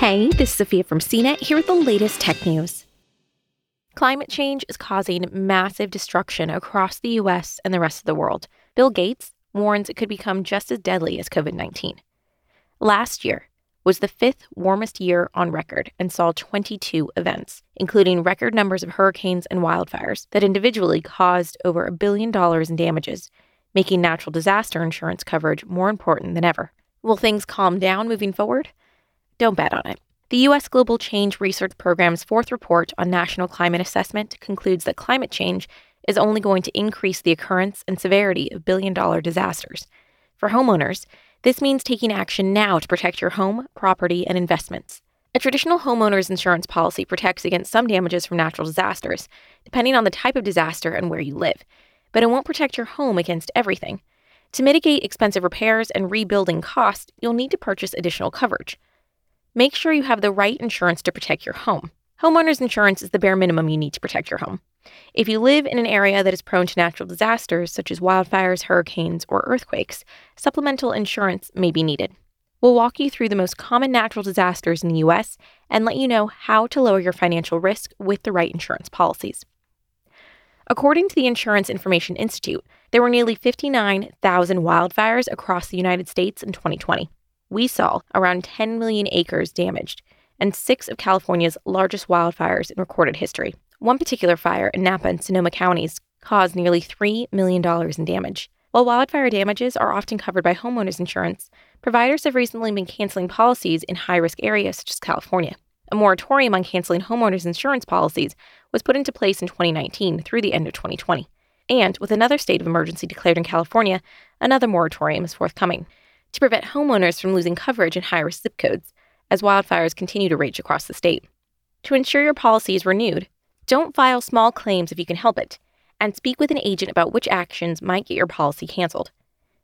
Hey, this is Sophia from CNET here with the latest tech news. Climate change is causing massive destruction across the US and the rest of the world. Bill Gates warns it could become just as deadly as COVID 19. Last year was the fifth warmest year on record and saw 22 events, including record numbers of hurricanes and wildfires that individually caused over a billion dollars in damages, making natural disaster insurance coverage more important than ever. Will things calm down moving forward? Don't bet on it. The U.S. Global Change Research Program's fourth report on national climate assessment concludes that climate change is only going to increase the occurrence and severity of billion dollar disasters. For homeowners, this means taking action now to protect your home, property, and investments. A traditional homeowner's insurance policy protects against some damages from natural disasters, depending on the type of disaster and where you live, but it won't protect your home against everything. To mitigate expensive repairs and rebuilding costs, you'll need to purchase additional coverage. Make sure you have the right insurance to protect your home. Homeowners insurance is the bare minimum you need to protect your home. If you live in an area that is prone to natural disasters such as wildfires, hurricanes, or earthquakes, supplemental insurance may be needed. We'll walk you through the most common natural disasters in the U.S. and let you know how to lower your financial risk with the right insurance policies. According to the Insurance Information Institute, there were nearly 59,000 wildfires across the United States in 2020 we saw around 10 million acres damaged and six of California's largest wildfires in recorded history. One particular fire in Napa and Sonoma counties caused nearly $3 million in damage. While wildfire damages are often covered by homeowners insurance, providers have recently been canceling policies in high risk areas such as California. A moratorium on canceling homeowners insurance policies was put into place in 2019 through the end of 2020. And with another state of emergency declared in California, another moratorium is forthcoming to prevent homeowners from losing coverage in high risk zip codes as wildfires continue to rage across the state. To ensure your policy is renewed, don't file small claims if you can help it, and speak with an agent about which actions might get your policy canceled.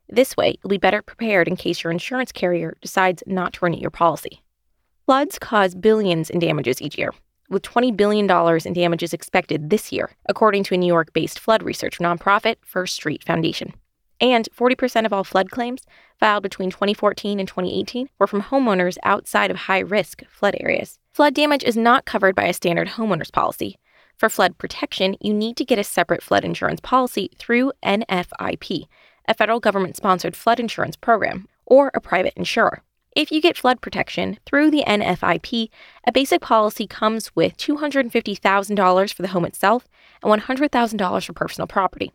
This way, you'll be better prepared in case your insurance carrier decides not to renew your policy. Floods cause billions in damages each year, with $20 billion in damages expected this year, according to a New York based flood research nonprofit First Street Foundation. And 40% of all flood claims filed between 2014 and 2018 were from homeowners outside of high risk flood areas. Flood damage is not covered by a standard homeowner's policy. For flood protection, you need to get a separate flood insurance policy through NFIP, a federal government sponsored flood insurance program, or a private insurer. If you get flood protection through the NFIP, a basic policy comes with $250,000 for the home itself and $100,000 for personal property.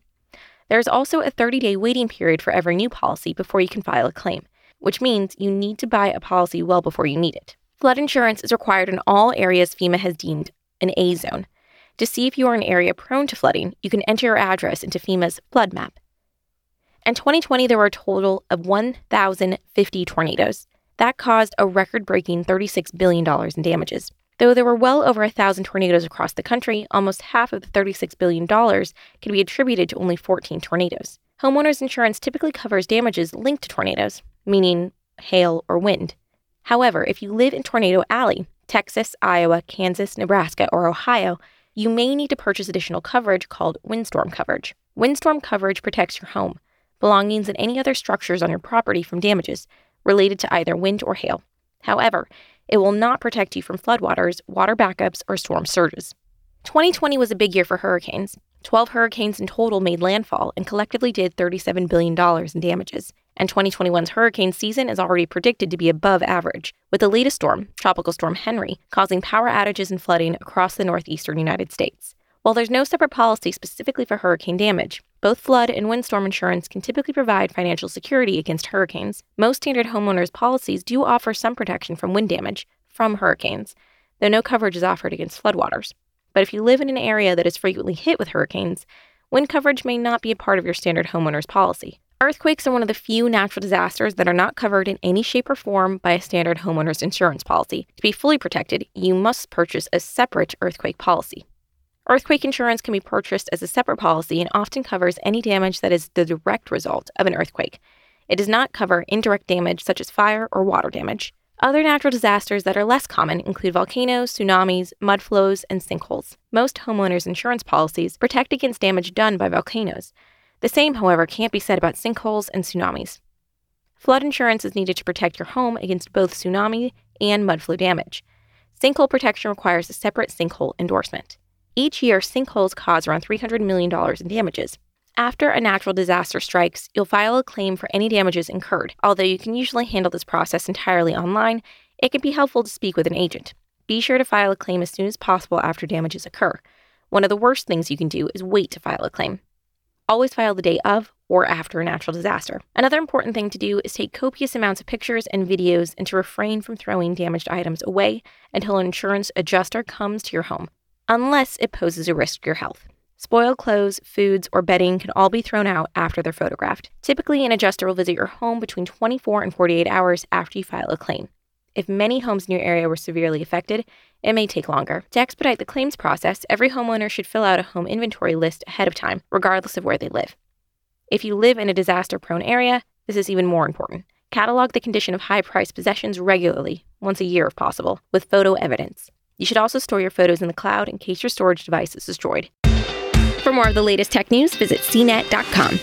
There is also a 30 day waiting period for every new policy before you can file a claim, which means you need to buy a policy well before you need it. Flood insurance is required in all areas FEMA has deemed an A zone. To see if you are an area prone to flooding, you can enter your address into FEMA's flood map. In 2020, there were a total of 1,050 tornadoes. That caused a record breaking $36 billion in damages. Though there were well over a thousand tornadoes across the country, almost half of the $36 billion can be attributed to only 14 tornadoes. Homeowners insurance typically covers damages linked to tornadoes, meaning hail or wind. However, if you live in Tornado Alley, Texas, Iowa, Kansas, Nebraska, or Ohio, you may need to purchase additional coverage called windstorm coverage. Windstorm coverage protects your home, belongings, and any other structures on your property from damages related to either wind or hail. However, it will not protect you from floodwaters, water backups, or storm surges. 2020 was a big year for hurricanes. 12 hurricanes in total made landfall and collectively did $37 billion in damages. And 2021's hurricane season is already predicted to be above average, with the latest storm, Tropical Storm Henri, causing power outages and flooding across the northeastern United States. While there's no separate policy specifically for hurricane damage, both flood and windstorm insurance can typically provide financial security against hurricanes. Most standard homeowners policies do offer some protection from wind damage from hurricanes, though no coverage is offered against floodwaters. But if you live in an area that is frequently hit with hurricanes, wind coverage may not be a part of your standard homeowner's policy. Earthquakes are one of the few natural disasters that are not covered in any shape or form by a standard homeowner's insurance policy. To be fully protected, you must purchase a separate earthquake policy. Earthquake insurance can be purchased as a separate policy and often covers any damage that is the direct result of an earthquake. It does not cover indirect damage such as fire or water damage. Other natural disasters that are less common include volcanoes, tsunamis, mud flows, and sinkholes. Most homeowners' insurance policies protect against damage done by volcanoes. The same, however, can't be said about sinkholes and tsunamis. Flood insurance is needed to protect your home against both tsunami and mud flow damage. Sinkhole protection requires a separate sinkhole endorsement. Each year, sinkholes cause around $300 million in damages. After a natural disaster strikes, you'll file a claim for any damages incurred. Although you can usually handle this process entirely online, it can be helpful to speak with an agent. Be sure to file a claim as soon as possible after damages occur. One of the worst things you can do is wait to file a claim. Always file the day of or after a natural disaster. Another important thing to do is take copious amounts of pictures and videos and to refrain from throwing damaged items away until an insurance adjuster comes to your home, unless it poses a risk to your health. Spoiled clothes, foods, or bedding can all be thrown out after they're photographed. Typically, an adjuster will visit your home between 24 and 48 hours after you file a claim. If many homes in your area were severely affected, it may take longer. To expedite the claims process, every homeowner should fill out a home inventory list ahead of time, regardless of where they live. If you live in a disaster prone area, this is even more important. Catalog the condition of high priced possessions regularly, once a year if possible, with photo evidence. You should also store your photos in the cloud in case your storage device is destroyed. For more of the latest tech news, visit cnet.com.